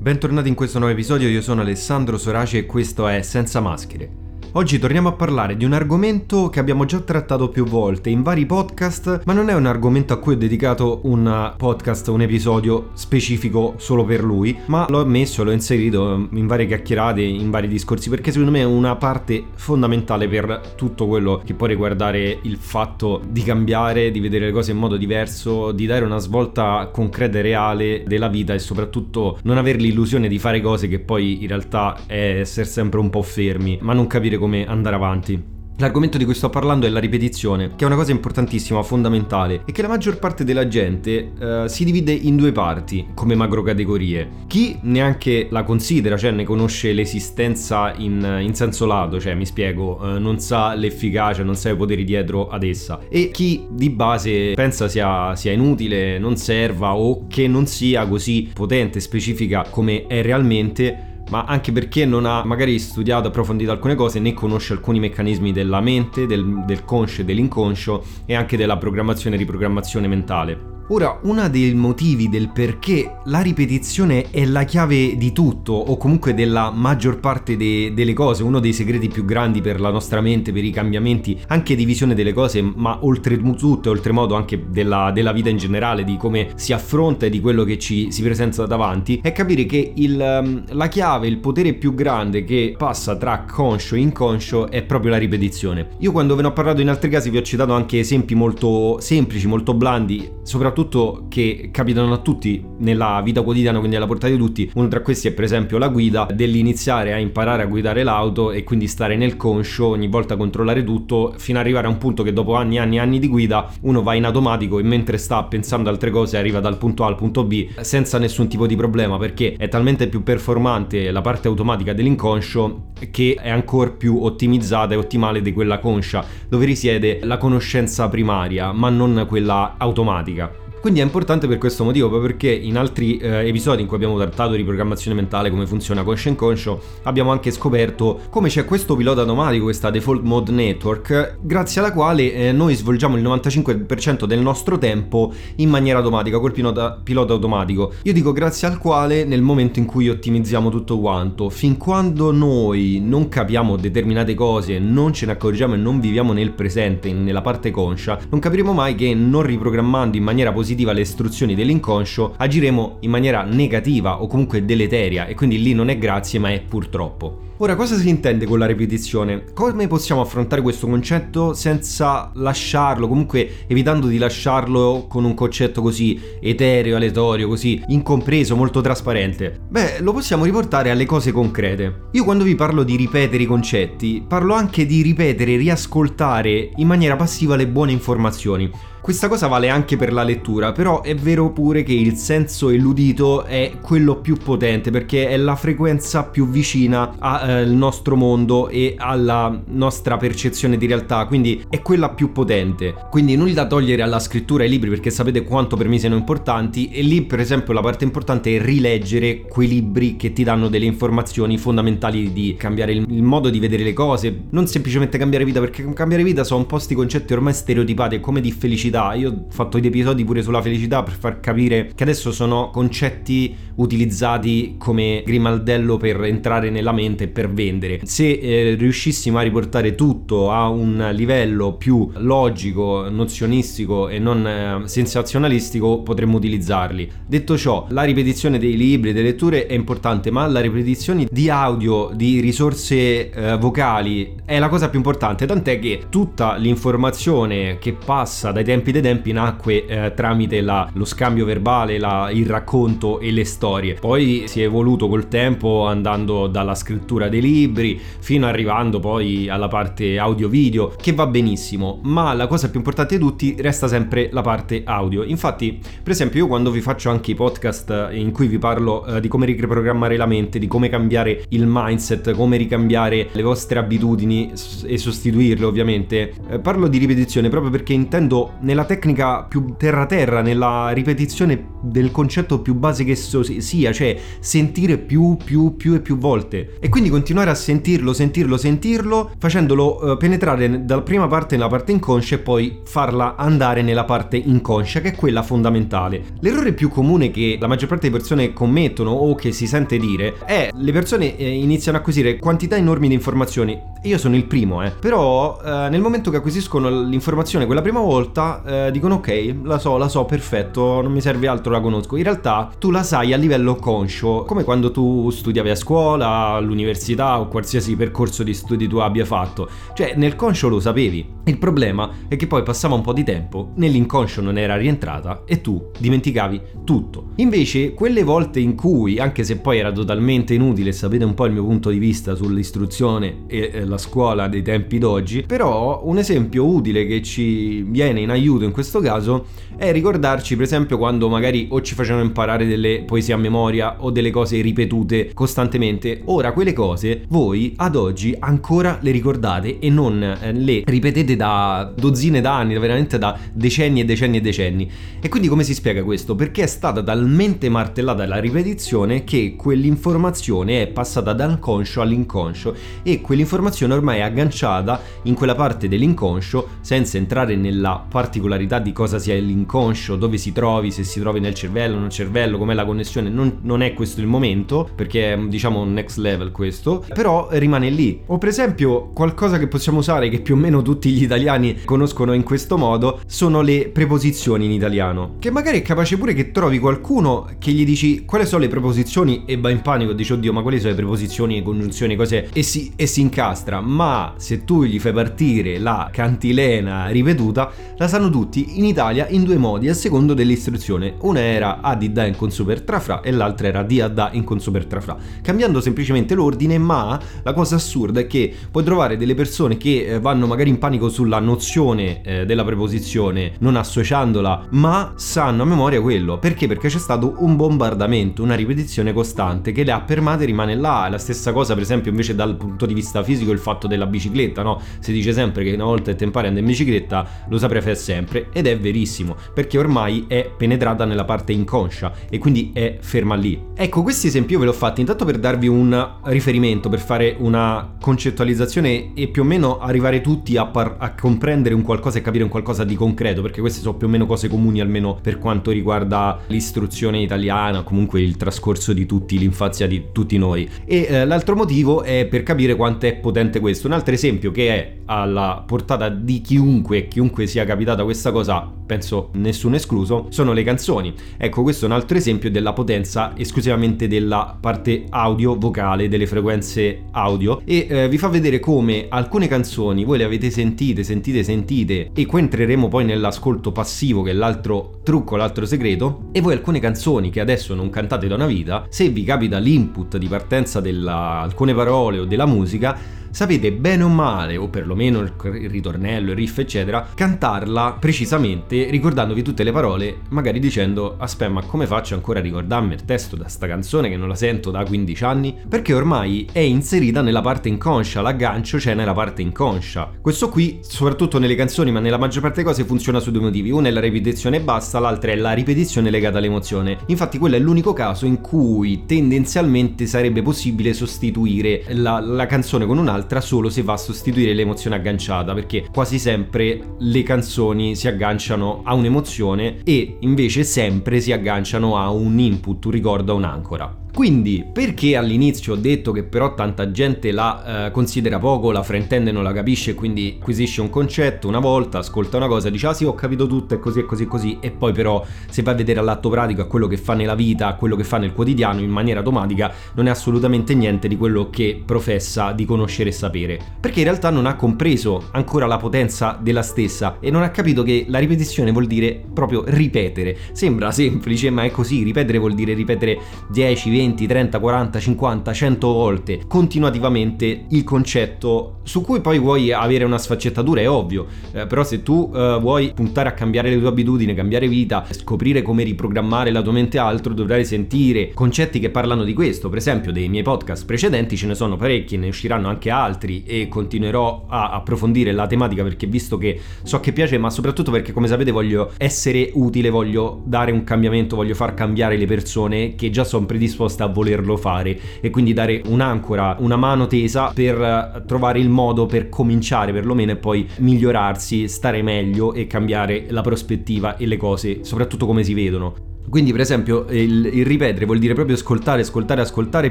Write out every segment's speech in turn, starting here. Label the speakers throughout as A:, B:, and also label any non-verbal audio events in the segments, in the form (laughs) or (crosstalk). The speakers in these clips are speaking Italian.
A: Bentornati in questo nuovo episodio. Io sono Alessandro Soraci e questo è Senza Maschere. Oggi torniamo a parlare di un argomento che abbiamo già trattato più volte in vari podcast, ma non è un argomento a cui ho dedicato un podcast, un episodio specifico solo per lui, ma l'ho messo, l'ho inserito in varie chiacchierate, in vari discorsi, perché secondo me è una parte fondamentale per tutto quello che può riguardare il fatto di cambiare, di vedere le cose in modo diverso, di dare una svolta concreta e reale della vita e soprattutto non avere l'illusione di fare cose che poi in realtà è essere sempre un po' fermi, ma non capire come andare avanti. L'argomento di cui sto parlando è la ripetizione, che è una cosa importantissima, fondamentale, e che la maggior parte della gente eh, si divide in due parti come macrocategorie. Chi neanche la considera, cioè ne conosce l'esistenza in, in senso lato, cioè mi spiego, eh, non sa l'efficacia, non sa i poteri dietro ad essa, e chi di base pensa sia, sia inutile, non serva o che non sia così potente, specifica come è realmente ma anche perché non ha magari studiato, approfondito alcune cose né conosce alcuni meccanismi della mente, del, del conscio e dell'inconscio e anche della programmazione e riprogrammazione mentale. Ora, uno dei motivi del perché la ripetizione è la chiave di tutto, o comunque della maggior parte de- delle cose, uno dei segreti più grandi per la nostra mente, per i cambiamenti, anche di visione delle cose, ma oltretutto e oltremodo anche della, della, vita in generale, di come si affronta e di quello che ci si presenta davanti, è capire che il, um, la chiave, il potere più grande che passa tra conscio e inconscio è proprio la ripetizione. Io quando ve ne ho parlato in altri casi vi ho citato anche esempi molto semplici, molto blandi, soprattutto soprattutto che capitano a tutti nella vita quotidiana, quindi alla portata di tutti. Uno tra questi è per esempio la guida, dell'iniziare a imparare a guidare l'auto e quindi stare nel conscio, ogni volta controllare tutto, fino ad arrivare a un punto che dopo anni e anni e anni di guida uno va in automatico e mentre sta pensando altre cose arriva dal punto A al punto B senza nessun tipo di problema perché è talmente più performante la parte automatica dell'inconscio che è ancora più ottimizzata e ottimale di quella conscia dove risiede la conoscenza primaria ma non quella automatica. Quindi è importante per questo motivo, proprio perché in altri eh, episodi in cui abbiamo trattato di programmazione mentale, come funziona conscio e inconscio, abbiamo anche scoperto come c'è questo pilota automatico, questa default mode network, grazie alla quale eh, noi svolgiamo il 95% del nostro tempo in maniera automatica, col pilota, pilota automatico. Io dico grazie al quale nel momento in cui ottimizziamo tutto quanto, fin quando noi non capiamo determinate cose, non ce ne accorgiamo e non viviamo nel presente, nella parte conscia, non capiremo mai che non riprogrammando in maniera positiva positiva alle istruzioni dell'inconscio, agiremo in maniera negativa o comunque deleteria e quindi lì non è grazie ma è purtroppo. Ora, cosa si intende con la ripetizione? Come possiamo affrontare questo concetto senza lasciarlo, comunque evitando di lasciarlo con un concetto così etereo, aleatorio, così incompreso, molto trasparente? Beh, lo possiamo riportare alle cose concrete. Io quando vi parlo di ripetere i concetti, parlo anche di ripetere, riascoltare in maniera passiva le buone informazioni. Questa cosa vale anche per la lettura, però è vero pure che il senso l'udito è quello più potente perché è la frequenza più vicina al eh, nostro mondo e alla nostra percezione di realtà, quindi è quella più potente. Quindi nulla da togliere alla scrittura e ai libri perché sapete quanto per me siano importanti e lì per esempio la parte importante è rileggere quei libri che ti danno delle informazioni fondamentali di cambiare il, il modo di vedere le cose, non semplicemente cambiare vita perché cambiare vita sono un po' sti concetti ormai stereotipati come di felicità felicità. Io ho fatto dei episodi pure sulla felicità per far capire che adesso sono concetti utilizzati come grimaldello per entrare nella mente e per vendere. Se eh, riuscissimo a riportare tutto a un livello più logico, nozionistico e non eh, sensazionalistico, potremmo utilizzarli. Detto ciò, la ripetizione dei libri, delle letture è importante, ma la ripetizione di audio, di risorse eh, vocali è la cosa più importante, tant'è che tutta l'informazione che passa dai tempi tempi dei tempi nacque eh, tramite la, lo scambio verbale, la, il racconto e le storie. Poi si è evoluto col tempo andando dalla scrittura dei libri fino arrivando poi alla parte audio-video, che va benissimo, ma la cosa più importante di tutti resta sempre la parte audio. Infatti, per esempio, io quando vi faccio anche i podcast in cui vi parlo eh, di come riprogrammare la mente, di come cambiare il mindset, come ricambiare le vostre abitudini e sostituirle ovviamente, eh, parlo di ripetizione proprio perché intendo nella tecnica più terra-terra, nella ripetizione del concetto più base che so sia, cioè sentire più, più, più e più volte. E quindi continuare a sentirlo, sentirlo, sentirlo, facendolo eh, penetrare dalla prima parte nella parte inconscia e poi farla andare nella parte inconscia, che è quella fondamentale. L'errore più comune che la maggior parte delle persone commettono o che si sente dire è le persone eh, iniziano a acquisire quantità enormi di informazioni. Io sono il primo, eh. Però eh, nel momento che acquisiscono l'informazione quella prima volta, eh, dicono ok, la so, la so, perfetto, non mi serve altro, la conosco. In realtà tu la sai a livello conscio, come quando tu studiavi a scuola, all'università o qualsiasi percorso di studi tu abbia fatto. Cioè nel conscio lo sapevi. Il problema è che poi passava un po' di tempo, nell'inconscio non era rientrata e tu dimenticavi tutto. Invece quelle volte in cui, anche se poi era totalmente inutile, sapete un po' il mio punto di vista sull'istruzione e la scuola dei tempi d'oggi, però un esempio utile che ci viene in aiuto in questo caso è ricordarci per esempio quando magari o ci facevano imparare delle poesie a memoria o delle cose ripetute costantemente. Ora quelle cose voi ad oggi ancora le ricordate e non eh, le ripetete da dozzine d'anni, veramente da decenni e decenni e decenni. E quindi come si spiega questo? Perché è stata talmente martellata la ripetizione che quell'informazione è passata dal conscio all'inconscio e quell'informazione ormai è agganciata in quella parte dell'inconscio senza entrare nella particolarità di cosa sia l'inconscio, dove si trovi, se si trovi nel cervello, nel cervello, com'è la connessione, non, non è questo il momento perché è diciamo un next level questo, però rimane lì. O per esempio qualcosa che possiamo usare che più o meno tutti gli italiani conoscono in questo modo sono le preposizioni in italiano, che magari è capace pure che trovi qualcuno che gli dici quali sono le preposizioni? E va in panico, dice oddio ma quali sono le preposizioni, congiunzioni, cose? E si, e si incastra, ma se tu gli fai partire la cantilena ripetuta, la sanno tutti in Italia in due modi a secondo dell'istruzione. Una era a di da in con super trafra e l'altra era di a da in con super trafra, cambiando semplicemente l'ordine, ma la cosa assurda è che puoi trovare delle persone che eh, vanno magari in panico sulla nozione eh, della preposizione, non associandola, ma sanno a memoria quello. Perché? Perché c'è stato un bombardamento, una ripetizione costante che le ha permate rimane là. La stessa cosa, per esempio, invece dal punto di vista fisico, il fatto della bicicletta, no? Si dice sempre che una volta che te impari ad in bicicletta, lo saprai fare sempre, ed è verissimo, perché ormai è penetrata nella parte inconscia e quindi è ferma lì. Ecco, questi esempi io ve l'ho fatti intanto per darvi un riferimento, per fare una concettualizzazione e più o meno arrivare tutti a, par- a comprendere un qualcosa e capire un qualcosa di concreto, perché queste sono più o meno cose comuni almeno per quanto riguarda l'istruzione italiana, comunque il trascorso di tutti, l'infanzia di tutti noi. E eh, l'altro motivo è per capire quanto è potente questo. Un altro esempio che è alla portata di chiunque, chiunque sia capitata questa cosa, penso nessuno escluso, sono le canzoni. Ecco, questo è un altro esempio della potenza esclusivamente della parte audio vocale, delle frequenze audio e eh, vi fa vedere come alcune canzoni voi le avete sentite, sentite, sentite e qua entreremo poi nell'ascolto passivo che è l'altro trucco, l'altro segreto e voi alcune canzoni che adesso non cantate da una vita, se vi capita l'input di partenza di alcune parole o della musica, sapete bene o male, o perlomeno il ritornello, il riff, eccetera, cantarla precisamente ricordandovi tutte le parole, magari dicendo aspetta ma come faccio ancora a ricordarmi il testo da sta canzone che non la sento da 15 anni? Perché ormai è inserita nella parte inconscia, l'aggancio c'è nella parte inconscia. Questo qui, soprattutto nelle canzoni, ma nella maggior parte delle cose funziona su due motivi. Una è la ripetizione e basta, l'altra è la ripetizione legata all'emozione. Infatti quello è l'unico caso in cui tendenzialmente sarebbe possibile sostituire la, la canzone con un'altra un'altra solo se va a sostituire l'emozione agganciata, perché quasi sempre le canzoni si agganciano a un'emozione e invece sempre si agganciano a un input, un ricordo, a un'ancora. Quindi, perché all'inizio ho detto che però tanta gente la eh, considera poco, la fraintende, non la capisce, quindi acquisisce un concetto una volta, ascolta una cosa, dice ah sì ho capito tutto, è così, è così, è così, e poi però se va a vedere all'atto pratico, a quello che fa nella vita, a quello che fa nel quotidiano in maniera automatica, non è assolutamente niente di quello che professa di conoscere e sapere. Perché in realtà non ha compreso ancora la potenza della stessa e non ha capito che la ripetizione vuol dire proprio ripetere. Sembra semplice, ma è così, ripetere vuol dire ripetere 10, 20, 30, 40, 50, 100 volte continuativamente il concetto su cui poi vuoi avere una sfaccettatura, è ovvio, eh, però se tu eh, vuoi puntare a cambiare le tue abitudini, cambiare vita, scoprire come riprogrammare la tua mente altro, dovrai sentire concetti che parlano di questo, per esempio dei miei podcast precedenti ce ne sono parecchi, ne usciranno anche altri e continuerò a approfondire la tematica perché visto che so che piace, ma soprattutto perché come sapete voglio essere utile, voglio dare un cambiamento, voglio far cambiare le persone che già sono predisposte a volerlo fare e quindi dare un'ancora, una mano tesa per eh, trovare il modo per cominciare perlomeno e poi migliorarsi, stare meglio e cambiare la prospettiva e le cose, soprattutto come si vedono. Quindi, per esempio, il, il, ripetere vuol dire proprio ascoltare, ascoltare, ascoltare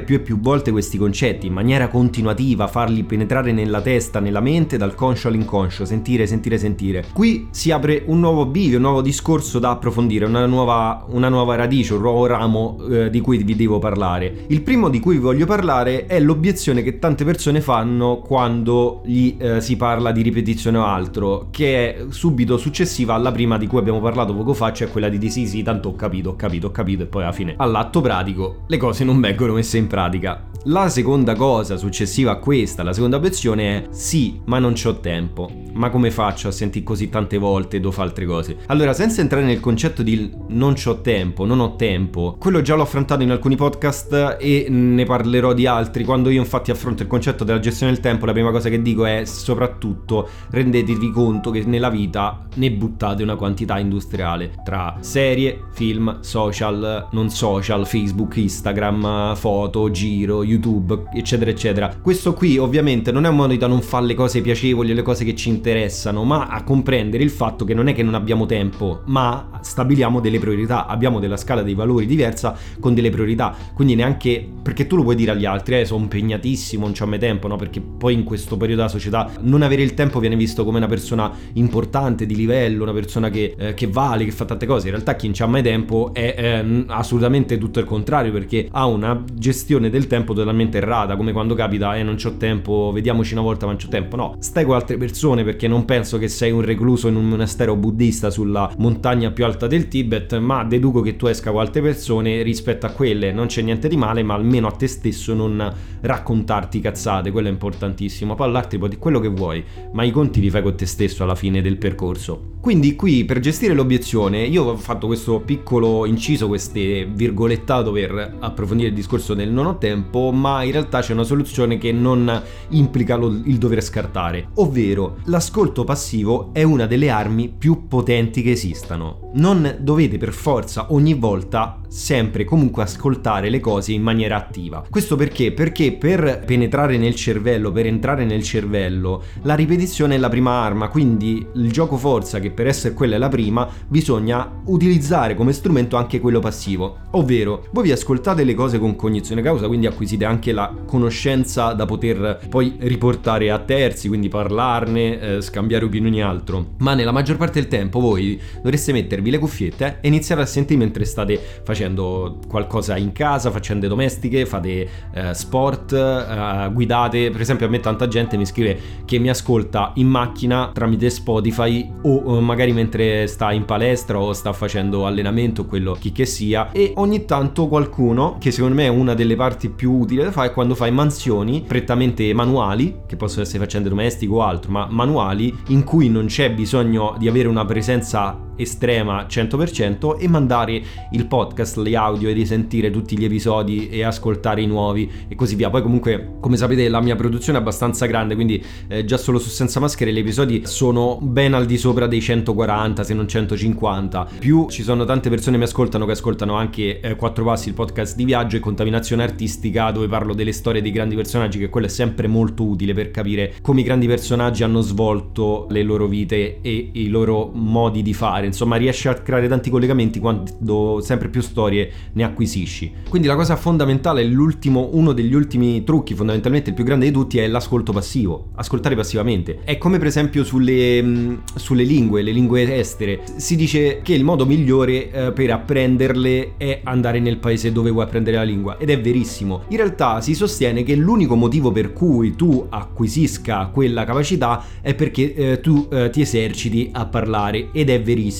A: più e più volte questi concetti in maniera continuativa, farli penetrare nella testa, nella mente, dal conscio all'inconscio, sentire, sentire, sentire. Qui si apre un nuovo bivio, un nuovo discorso da approfondire, una nuova, una nuova radice, un nuovo ramo eh, di cui vi devo parlare. Il primo di cui vi voglio parlare è l'obiezione che tante persone fanno quando gli eh, si parla di ripetizione o altro, che è subito successiva alla prima di cui abbiamo parlato poco fa, cioè quella di sì, sì, tanto ho capito ho capito, ho capito e poi alla fine all'atto pratico le cose non vengono messe in pratica. La seconda cosa successiva a questa, la seconda obiezione è sì, ma non c'ho tempo. Ma come faccio a sentire così tante volte devo fare altre cose? Allora, senza entrare nel concetto di non c'ho tempo, non ho tempo, quello già l'ho affrontato in alcuni podcast e ne parlerò di altri. Quando io infatti affronto il concetto della gestione del tempo, la prima cosa che dico è soprattutto rendetevi conto che nella vita ne buttate una quantità industriale tra serie, film, social, non social, Facebook, Instagram, foto, giro, YouTube, eccetera, eccetera. Questo qui ovviamente non è un modo da non fare le cose piacevoli le cose che ci interessano, ma a comprendere il fatto che non è che non abbiamo tempo, ma stabiliamo delle priorità, abbiamo della scala dei valori diversa con delle priorità. Quindi neanche perché tu lo puoi dire agli altri, eh, sono impegnatissimo, non c'ho mai tempo, no? Perché poi in questo periodo della società non avere il tempo viene visto come una persona importante, di livello, una persona che, eh, che vale, che fa tante cose. In realtà chi non c'ha mai tempo è eh, assolutamente tutto il contrario perché ha una gestione del tempo totalmente errata, come quando capita eh non c'ho tempo, vediamoci una volta ma non c'ho tempo. No, stai con altre persone perché non penso che sei un recluso in un monastero buddista sulla montagna più alta del Tibet, ma deduco che tu esca con altre persone rispetto a quelle, non c'è niente di male, ma almeno a te stesso non raccontarti cazzate, quello è importantissimo. Parlarti poi di quello che vuoi, ma i conti li fai con te stesso alla fine del percorso. Quindi qui per gestire l'obiezione io ho fatto questo piccolo inciso, queste virgolettato per approfondire il discorso del non ho tempo, ma in realtà c'è una soluzione che non implica lo, il dover scartare, ovvero l'ascolto passivo è una delle armi più potenti che esistano. Non dovete per forza ogni volta sempre comunque ascoltare le cose in maniera attiva. Questo perché? Perché per penetrare nel cervello, per entrare nel cervello, la ripetizione è la prima arma, quindi il gioco forza che per essere quella è la prima, bisogna utilizzare come strumento anche quello passivo. Ovvero, voi vi ascoltate le cose con cognizione causa, quindi acquisite anche la conoscenza da poter poi riportare a terzi, quindi parlarne, eh, scambiare opinioni e altro. Ma nella maggior parte del tempo voi dovreste mettervi le cuffiette e iniziare a sentire mentre state facendo qualcosa in casa, faccende domestiche, fate eh, sport, eh, guidate. Per esempio a me tanta gente mi scrive che mi ascolta in macchina tramite Spotify o magari mentre sta in palestra o sta facendo allenamento, quello chi che sia, e ogni tanto qualcuno, che secondo me è una delle parti più utili da fare, è quando fai mansioni prettamente manuali, che possono essere faccende domestiche o altro, ma manuali in cui non c'è bisogno di avere una presenza estrema 100% e mandare il podcast, le audio e risentire tutti gli episodi e ascoltare i nuovi e così via. Poi comunque, come sapete, la mia produzione è abbastanza grande, quindi eh, già solo su Senza Maschere gli episodi sono ben al di sopra dei 140, se non 150. Più ci sono tante persone che mi ascoltano che ascoltano anche eh, Quattro Passi, il podcast di viaggio e contaminazione artistica, dove parlo delle storie dei grandi personaggi, che quello è sempre molto utile per capire come i grandi personaggi hanno svolto le loro vite e i loro modi di fare insomma riesci a creare tanti collegamenti quando sempre più storie ne acquisisci. Quindi la cosa fondamentale, uno degli ultimi trucchi, fondamentalmente il più grande di tutti, è l'ascolto passivo, ascoltare passivamente. È come per esempio sulle, mm, sulle lingue, le lingue estere, si dice che il modo migliore eh, per apprenderle è andare nel paese dove vuoi apprendere la lingua ed è verissimo. In realtà si sostiene che l'unico motivo per cui tu acquisisca quella capacità è perché eh, tu eh, ti eserciti a parlare ed è verissimo.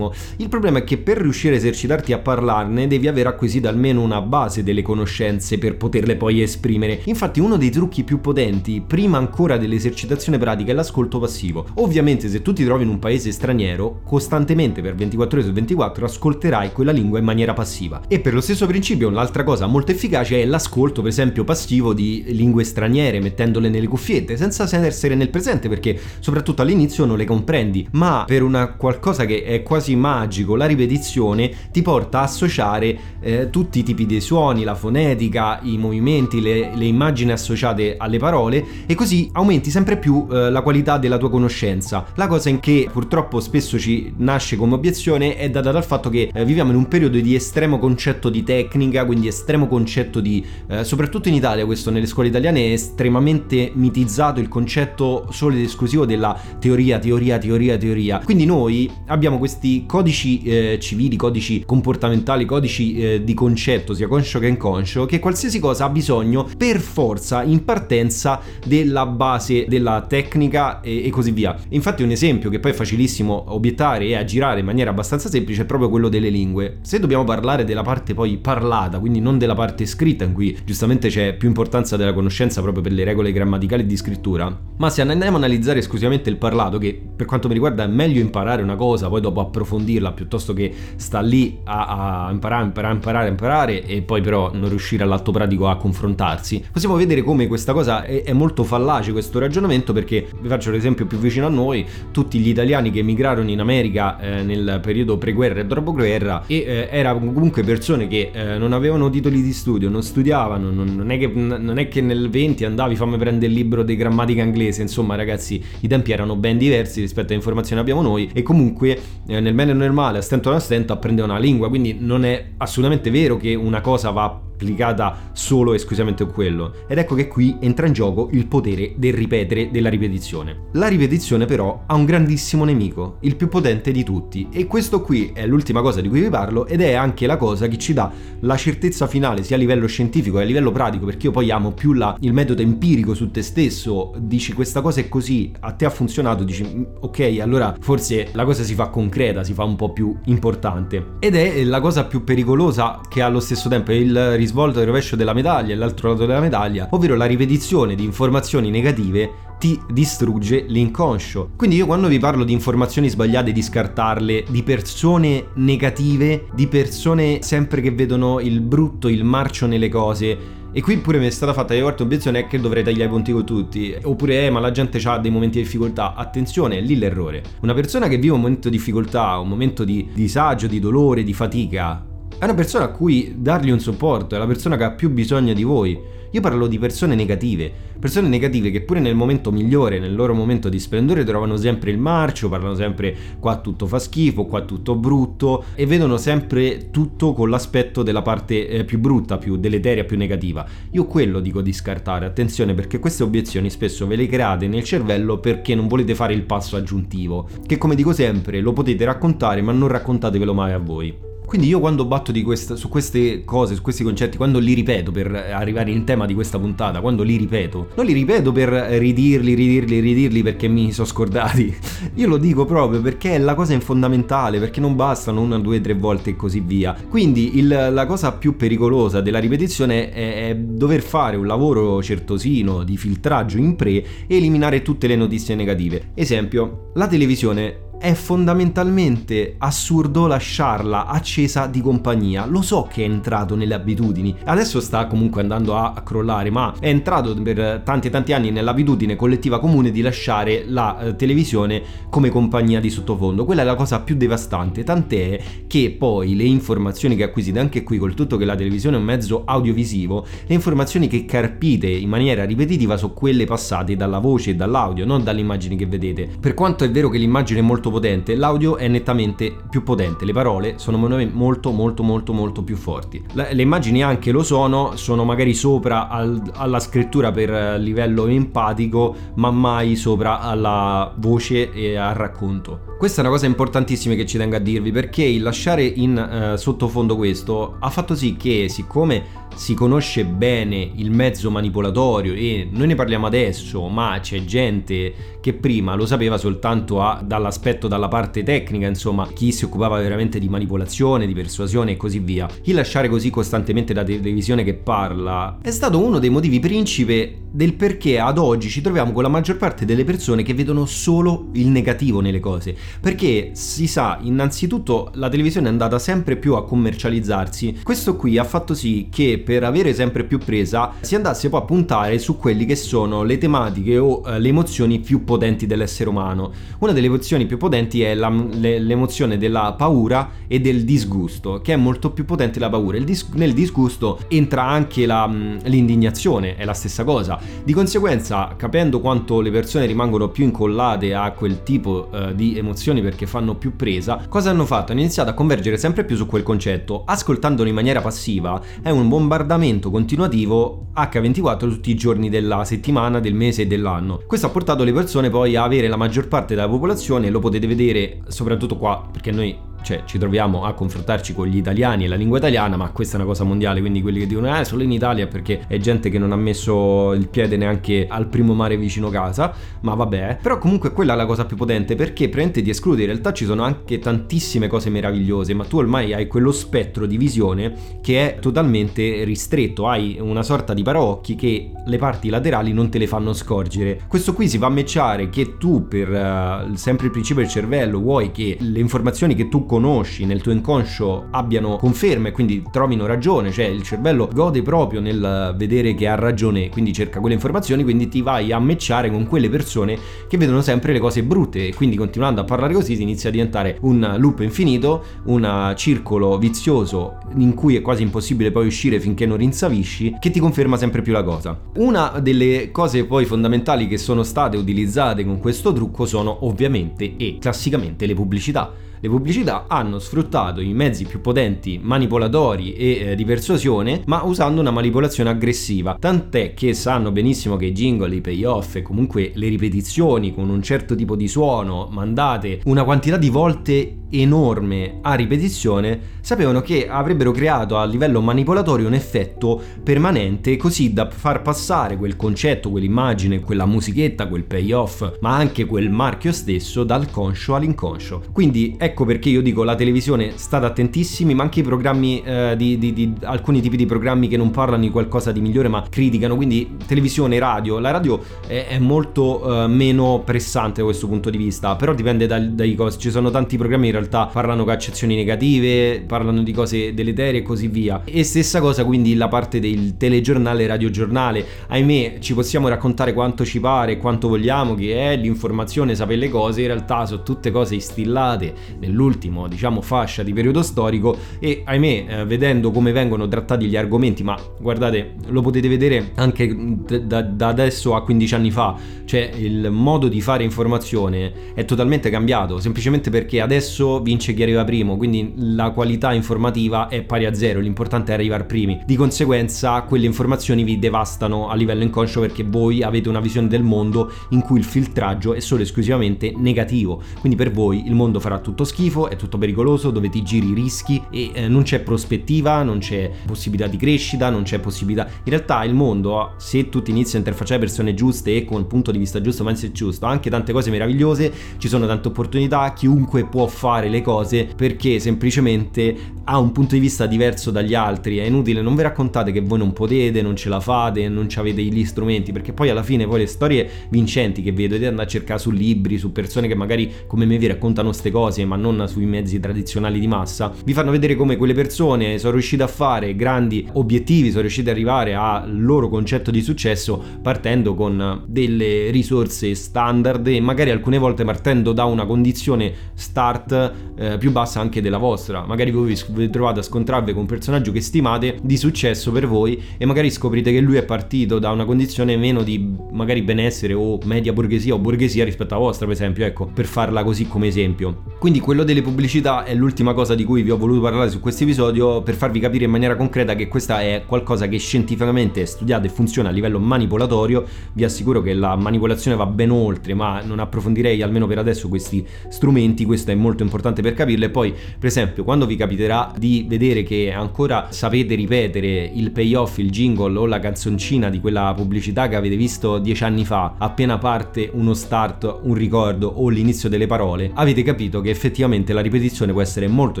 A: Il problema è che per riuscire a esercitarti a parlarne devi aver acquisito almeno una base delle conoscenze per poterle poi esprimere. Infatti uno dei trucchi più potenti, prima ancora dell'esercitazione pratica, è l'ascolto passivo. Ovviamente se tu ti trovi in un paese straniero, costantemente per 24 ore su 24 ascolterai quella lingua in maniera passiva. E per lo stesso principio, l'altra cosa molto efficace è l'ascolto, per esempio, passivo di lingue straniere, mettendole nelle cuffiette, senza essere nel presente, perché soprattutto all'inizio non le comprendi. Ma per una qualcosa che è quasi magico, la ripetizione ti porta a associare eh, tutti i tipi di suoni, la fonetica, i movimenti, le, le, immagini associate alle parole e così aumenti sempre più eh, la qualità della tua conoscenza. La cosa in che purtroppo spesso ci nasce come obiezione è data dal fatto che eh, viviamo in un periodo di estremo concetto di tecnica, quindi estremo concetto di, eh, soprattutto in Italia, questo nelle scuole italiane è estremamente mitizzato il concetto solo ed esclusivo della teoria, teoria, teoria, teoria. Quindi noi abbiamo questi codici eh, civili, codici comportamentali, codici eh, di concetto, sia conscio che inconscio, che qualsiasi cosa ha bisogno per forza in partenza della base della tecnica e, e così via. Infatti un esempio che poi è facilissimo obiettare e aggirare in maniera abbastanza semplice è proprio quello delle lingue. Se dobbiamo parlare della parte poi parlata, quindi non della parte scritta in cui giustamente c'è più importanza della conoscenza proprio per le regole grammaticali di scrittura, ma se andiamo a analizzare esclusivamente il parlato, che per quanto mi riguarda è meglio imparare una cosa, poi dopo approfondirla piuttosto che sta lì a, a imparare, imparare, imparare, imparare e poi però non riuscire all'atto pratico a confrontarsi, possiamo vedere come questa cosa è, è molto fallace questo ragionamento perché vi faccio l'esempio più vicino a noi, tutti gli italiani che emigrarono in America eh, nel periodo pre-guerra e dopo-guerra e eh, erano comunque persone che eh, non avevano titoli di studio, non studiavano, non, non, è che, non, è che, nel 20 andavi fammi prendere il libro di grammatica inglese, insomma ragazzi i tempi erano ben diversi rispetto alle informazioni che abbiamo noi e comunque eh, nel bene e nel male, a stento o a stento apprendevano la lingua, quindi non è assolutamente vero che una cosa va applicata solo e esclusivamente a quello. Ed ecco che qui entra in gioco il potere del ripetere, della ripetizione. La ripetizione però ha un grandissimo nemico, il più potente di tutti, e questo qui è l'ultima cosa di cui vi parlo ed è anche la cosa che ci dà la certezza finale sia a livello scientifico che a livello pratico, perché io poi amo più la, il metodo empirico su te stesso, dici questa cosa è così, a te ha funzionato, dici mm, ok, allora forse la cosa si fa concreta, si fa un po' più importante. Ed è la cosa più pericolosa che allo stesso tempo è il risvolto risvolto del rovescio della medaglia e l'altro lato della medaglia, ovvero la ripetizione di informazioni negative ti distrugge l'inconscio. Quindi io quando vi parlo di informazioni sbagliate, di scartarle, di persone negative, di persone sempre che vedono il brutto, il marcio nelle cose, e qui pure mi è stata fatta di volte obiezione è che dovrei tagliare i ponti con tutti. Oppure, eh, ma la gente ha dei momenti di difficoltà. Attenzione, è lì l'errore. Una persona che vive un momento di difficoltà, un momento di disagio, di dolore, di fatica, è una persona a cui dargli un supporto, è la persona che ha più bisogno di voi. Io parlo di persone negative, persone negative che pure nel momento migliore, nel loro momento di splendore, trovano sempre il marcio, parlano sempre qua tutto fa schifo, qua tutto brutto e vedono sempre tutto con l'aspetto della parte eh, più brutta, più deleteria, più negativa. Io quello dico di scartare, attenzione perché queste obiezioni spesso ve le create nel cervello perché non volete fare il passo aggiuntivo, che come dico sempre lo potete raccontare ma non raccontatevelo mai a voi. Quindi io quando batto questa, su queste cose, su questi concetti, quando li ripeto per arrivare in tema di questa puntata, quando li ripeto, non li ripeto per ridirli, ridirli, ridirli perché mi sono scordati. (laughs) Io lo dico proprio perché è la cosa fondamentale, perché non bastano una, due, tre volte e così via. Quindi il, la cosa più pericolosa della ripetizione è, è dover fare un lavoro certosino di filtraggio in pre e eliminare tutte le notizie negative. Esempio, la televisione è fondamentalmente assurdo lasciarla accesa di compagnia. Lo so che è entrato nelle abitudini, adesso sta comunque andando a, crollare, ma è entrato per tanti e tanti anni nell'abitudine collettiva comune di lasciare la eh, televisione come compagnia di sottofondo. Quella è la cosa più devastante, tant'è che poi le informazioni che acquisite anche qui col tutto che la televisione è un mezzo audiovisivo, le informazioni che carpite in maniera ripetitiva sono quelle passate dalla voce e dall'audio, non dalle immagini che vedete. Per quanto è vero che l'immagine è molto potente, l'audio è nettamente più potente, le parole sono molto molto molto molto più forti. Le immagini anche lo sono, sono magari sopra al, alla scrittura per livello empatico, ma mai sopra alla voce e al racconto. Questa è una cosa importantissima che ci tengo a dirvi perché il lasciare in eh, sottofondo questo ha fatto sì che siccome si conosce bene il mezzo manipolatorio e noi ne parliamo adesso, ma c'è gente che prima lo sapeva soltanto a, dall'aspetto, dalla parte tecnica, insomma, chi si occupava veramente di manipolazione, di persuasione e così via. Il lasciare così costantemente la televisione che parla è stato uno dei motivi principe del perché ad oggi ci troviamo con la maggior parte delle persone che vedono solo il negativo nelle cose. Perché si sa, innanzitutto la televisione è andata sempre più a commercializzarsi. Questo qui ha fatto sì che per avere sempre più presa si andasse poi a puntare su quelli che sono le tematiche o eh, le emozioni più potenti dell'essere umano. Una delle emozioni più potenti è la, le, l'emozione della paura e del disgusto, che è molto più potente la paura. Dis- nel disgusto entra anche la, l'indignazione, è la stessa cosa. Di conseguenza, capendo quanto le persone rimangono più incollate a quel tipo eh, di emozioni perché fanno più presa, cosa hanno fatto? Hanno iniziato a convergere sempre più su quel concetto, ascoltandolo in maniera passiva. È un bombardamento continuativo H24 tutti i giorni della settimana, del mese e dell'anno. Questo ha portato le persone poi a avere la maggior parte della popolazione, lo potete vedere soprattutto qua, perché noi cioè ci troviamo a confrontarci con gli italiani e la lingua italiana, ma questa è una cosa mondiale, quindi quelli che dicono eh solo in Italia perché è gente che non ha messo il piede neanche al primo mare vicino casa, ma vabbè, però comunque quella è la cosa più potente perché prende di esclude, in realtà ci sono anche tantissime cose meravigliose, ma tu ormai hai quello spettro di visione che è totalmente ristretto, hai una sorta di paraocchi che le parti laterali non te le fanno scorgere. Questo qui si va a matchare che tu per uh, sempre il principio del cervello vuoi che le informazioni che tu conosci nel tuo inconscio abbiano conferme, quindi trovino ragione, cioè il cervello gode proprio nel vedere che ha ragione, quindi cerca quelle informazioni, quindi ti vai a matchare con quelle persone che vedono sempre le cose brutte e quindi continuando a parlare così si inizia a diventare un loop infinito, un circolo vizioso in cui è quasi impossibile poi uscire finché non rinsavisci, che ti conferma sempre più la cosa. Una delle cose poi fondamentali che sono state utilizzate con questo trucco sono ovviamente e classicamente le pubblicità le pubblicità hanno sfruttato i mezzi più potenti manipolatori e eh, di persuasione, ma usando una manipolazione aggressiva, tant'è che sanno benissimo che i jingle, i payoff e comunque le ripetizioni con un certo tipo di suono mandate una quantità di volte enorme a ripetizione, sapevano che avrebbero creato a livello manipolatorio un effetto permanente così da far passare quel concetto, quell'immagine, quella musichetta, quel payoff, ma anche quel marchio stesso dal conscio all'inconscio. Quindi Ecco perché io dico la televisione state attentissimi, ma anche i programmi eh, di, di, di, alcuni tipi di programmi che non parlano di qualcosa di migliore ma criticano, quindi televisione, radio. La radio è, è molto eh, meno pressante da questo punto di vista, però dipende dai, dai cose. Ci sono tanti programmi in realtà parlano con accezioni negative, parlano di cose deleterie e così via. E stessa cosa quindi la parte del telegiornale e radiogiornale. Ahimè, ci possiamo raccontare quanto ci pare, quanto vogliamo, che è l'informazione, sapere le cose, in realtà sono tutte cose istillate nell'ultimo diciamo fascia di periodo storico e ahimè eh, vedendo come vengono trattati gli argomenti ma guardate lo potete vedere anche da, da, adesso a 15 anni fa cioè il modo di fare informazione è totalmente cambiato semplicemente perché adesso vince chi arriva primo quindi la qualità informativa è pari a zero l'importante è arrivare primi di conseguenza quelle informazioni vi devastano a livello inconscio perché voi avete una visione del mondo in cui il filtraggio è solo esclusivamente negativo quindi per voi il mondo farà tutto schifo, è tutto pericoloso, dove ti giri rischi e eh, non c'è prospettiva, non c'è possibilità di crescita, non c'è possibilità. In realtà il mondo, se tu ti inizi a interfacciare persone giuste e con il punto di vista giusto, mindset giusto, anche tante cose meravigliose, ci sono tante opportunità, chiunque può fare le cose perché semplicemente ha un punto di vista diverso dagli altri. È inutile, non vi raccontate che voi non potete, non ce la fate, non avete gli strumenti, perché poi alla fine voi le storie vincenti che vedete andare a cercare su libri, su persone che magari come me vi raccontano queste cose, ma non sui mezzi tradizionali di massa, vi fanno vedere come quelle persone sono riuscite a fare grandi obiettivi, sono riuscite ad arrivare al loro concetto di successo partendo con delle risorse standard e magari alcune volte partendo da una condizione start eh, più bassa anche della vostra. Magari voi vi trovate a scontrarvi con un personaggio che stimate di successo per voi e magari scoprite che lui è partito da una condizione meno di magari benessere o media borghesia o borghesia rispetto alla vostra, per esempio, ecco, per farla così come esempio. Quindi quello delle pubblicità è l'ultima cosa di cui vi ho voluto parlare su questo episodio per farvi capire in maniera concreta che questa è qualcosa che scientificamente è studiato e funziona a livello manipolatorio. Vi assicuro che la manipolazione va ben oltre, ma non approfondirei almeno per adesso questi strumenti, questo è molto importante per capirlo e poi per esempio quando vi capiterà di vedere che ancora sapete ripetere il payoff, il jingle o la canzoncina di quella pubblicità che avete visto dieci anni fa, appena parte uno start, un ricordo o l'inizio delle parole, avete capito che effettivamente la ripetizione può essere molto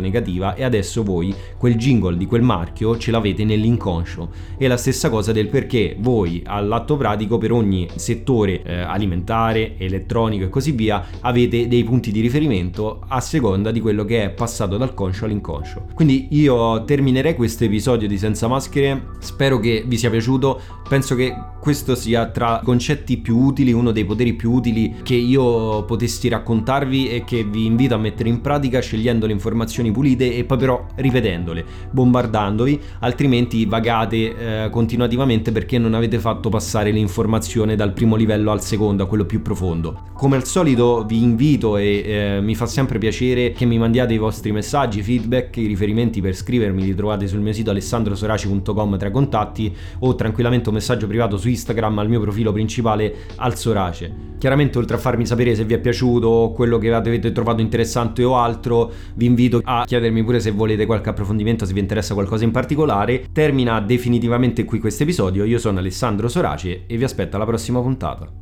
A: negativa e adesso voi quel jingle di quel marchio ce l'avete nell'inconscio. E la stessa cosa del perché voi all'atto pratico per ogni settore eh, alimentare, elettronico e così via avete dei punti di riferimento a seconda di quello che è passato dal conscio all'inconscio. Quindi io terminerei questo episodio di Senza Maschere, spero che vi sia piaciuto, penso che questo sia tra i concetti più utili, uno dei poteri più utili che io potessi raccontarvi e che vi invito a mettere in pratica scegliendo le informazioni pulite e poi però ripetendole, bombardandovi, altrimenti vagate eh, continuativamente perché non avete fatto passare l'informazione dal primo livello al secondo, a quello più profondo. Come al solito vi invito e eh, mi fa sempre piacere che mi mandiate i vostri messaggi, feedback, i riferimenti per scrivermi li trovate sul mio sito alessandrosoraci.com tra contatti o tranquillamente un messaggio privato su Instagram al mio profilo principale Alsorace. Chiaramente oltre a farmi sapere se vi è piaciuto quello che avete trovato interessante o altro, vi invito a chiedermi pure se volete qualche approfondimento, se vi interessa qualcosa in particolare. Termina definitivamente qui questo episodio, io sono Alessandro Sorace e vi aspetto alla prossima puntata.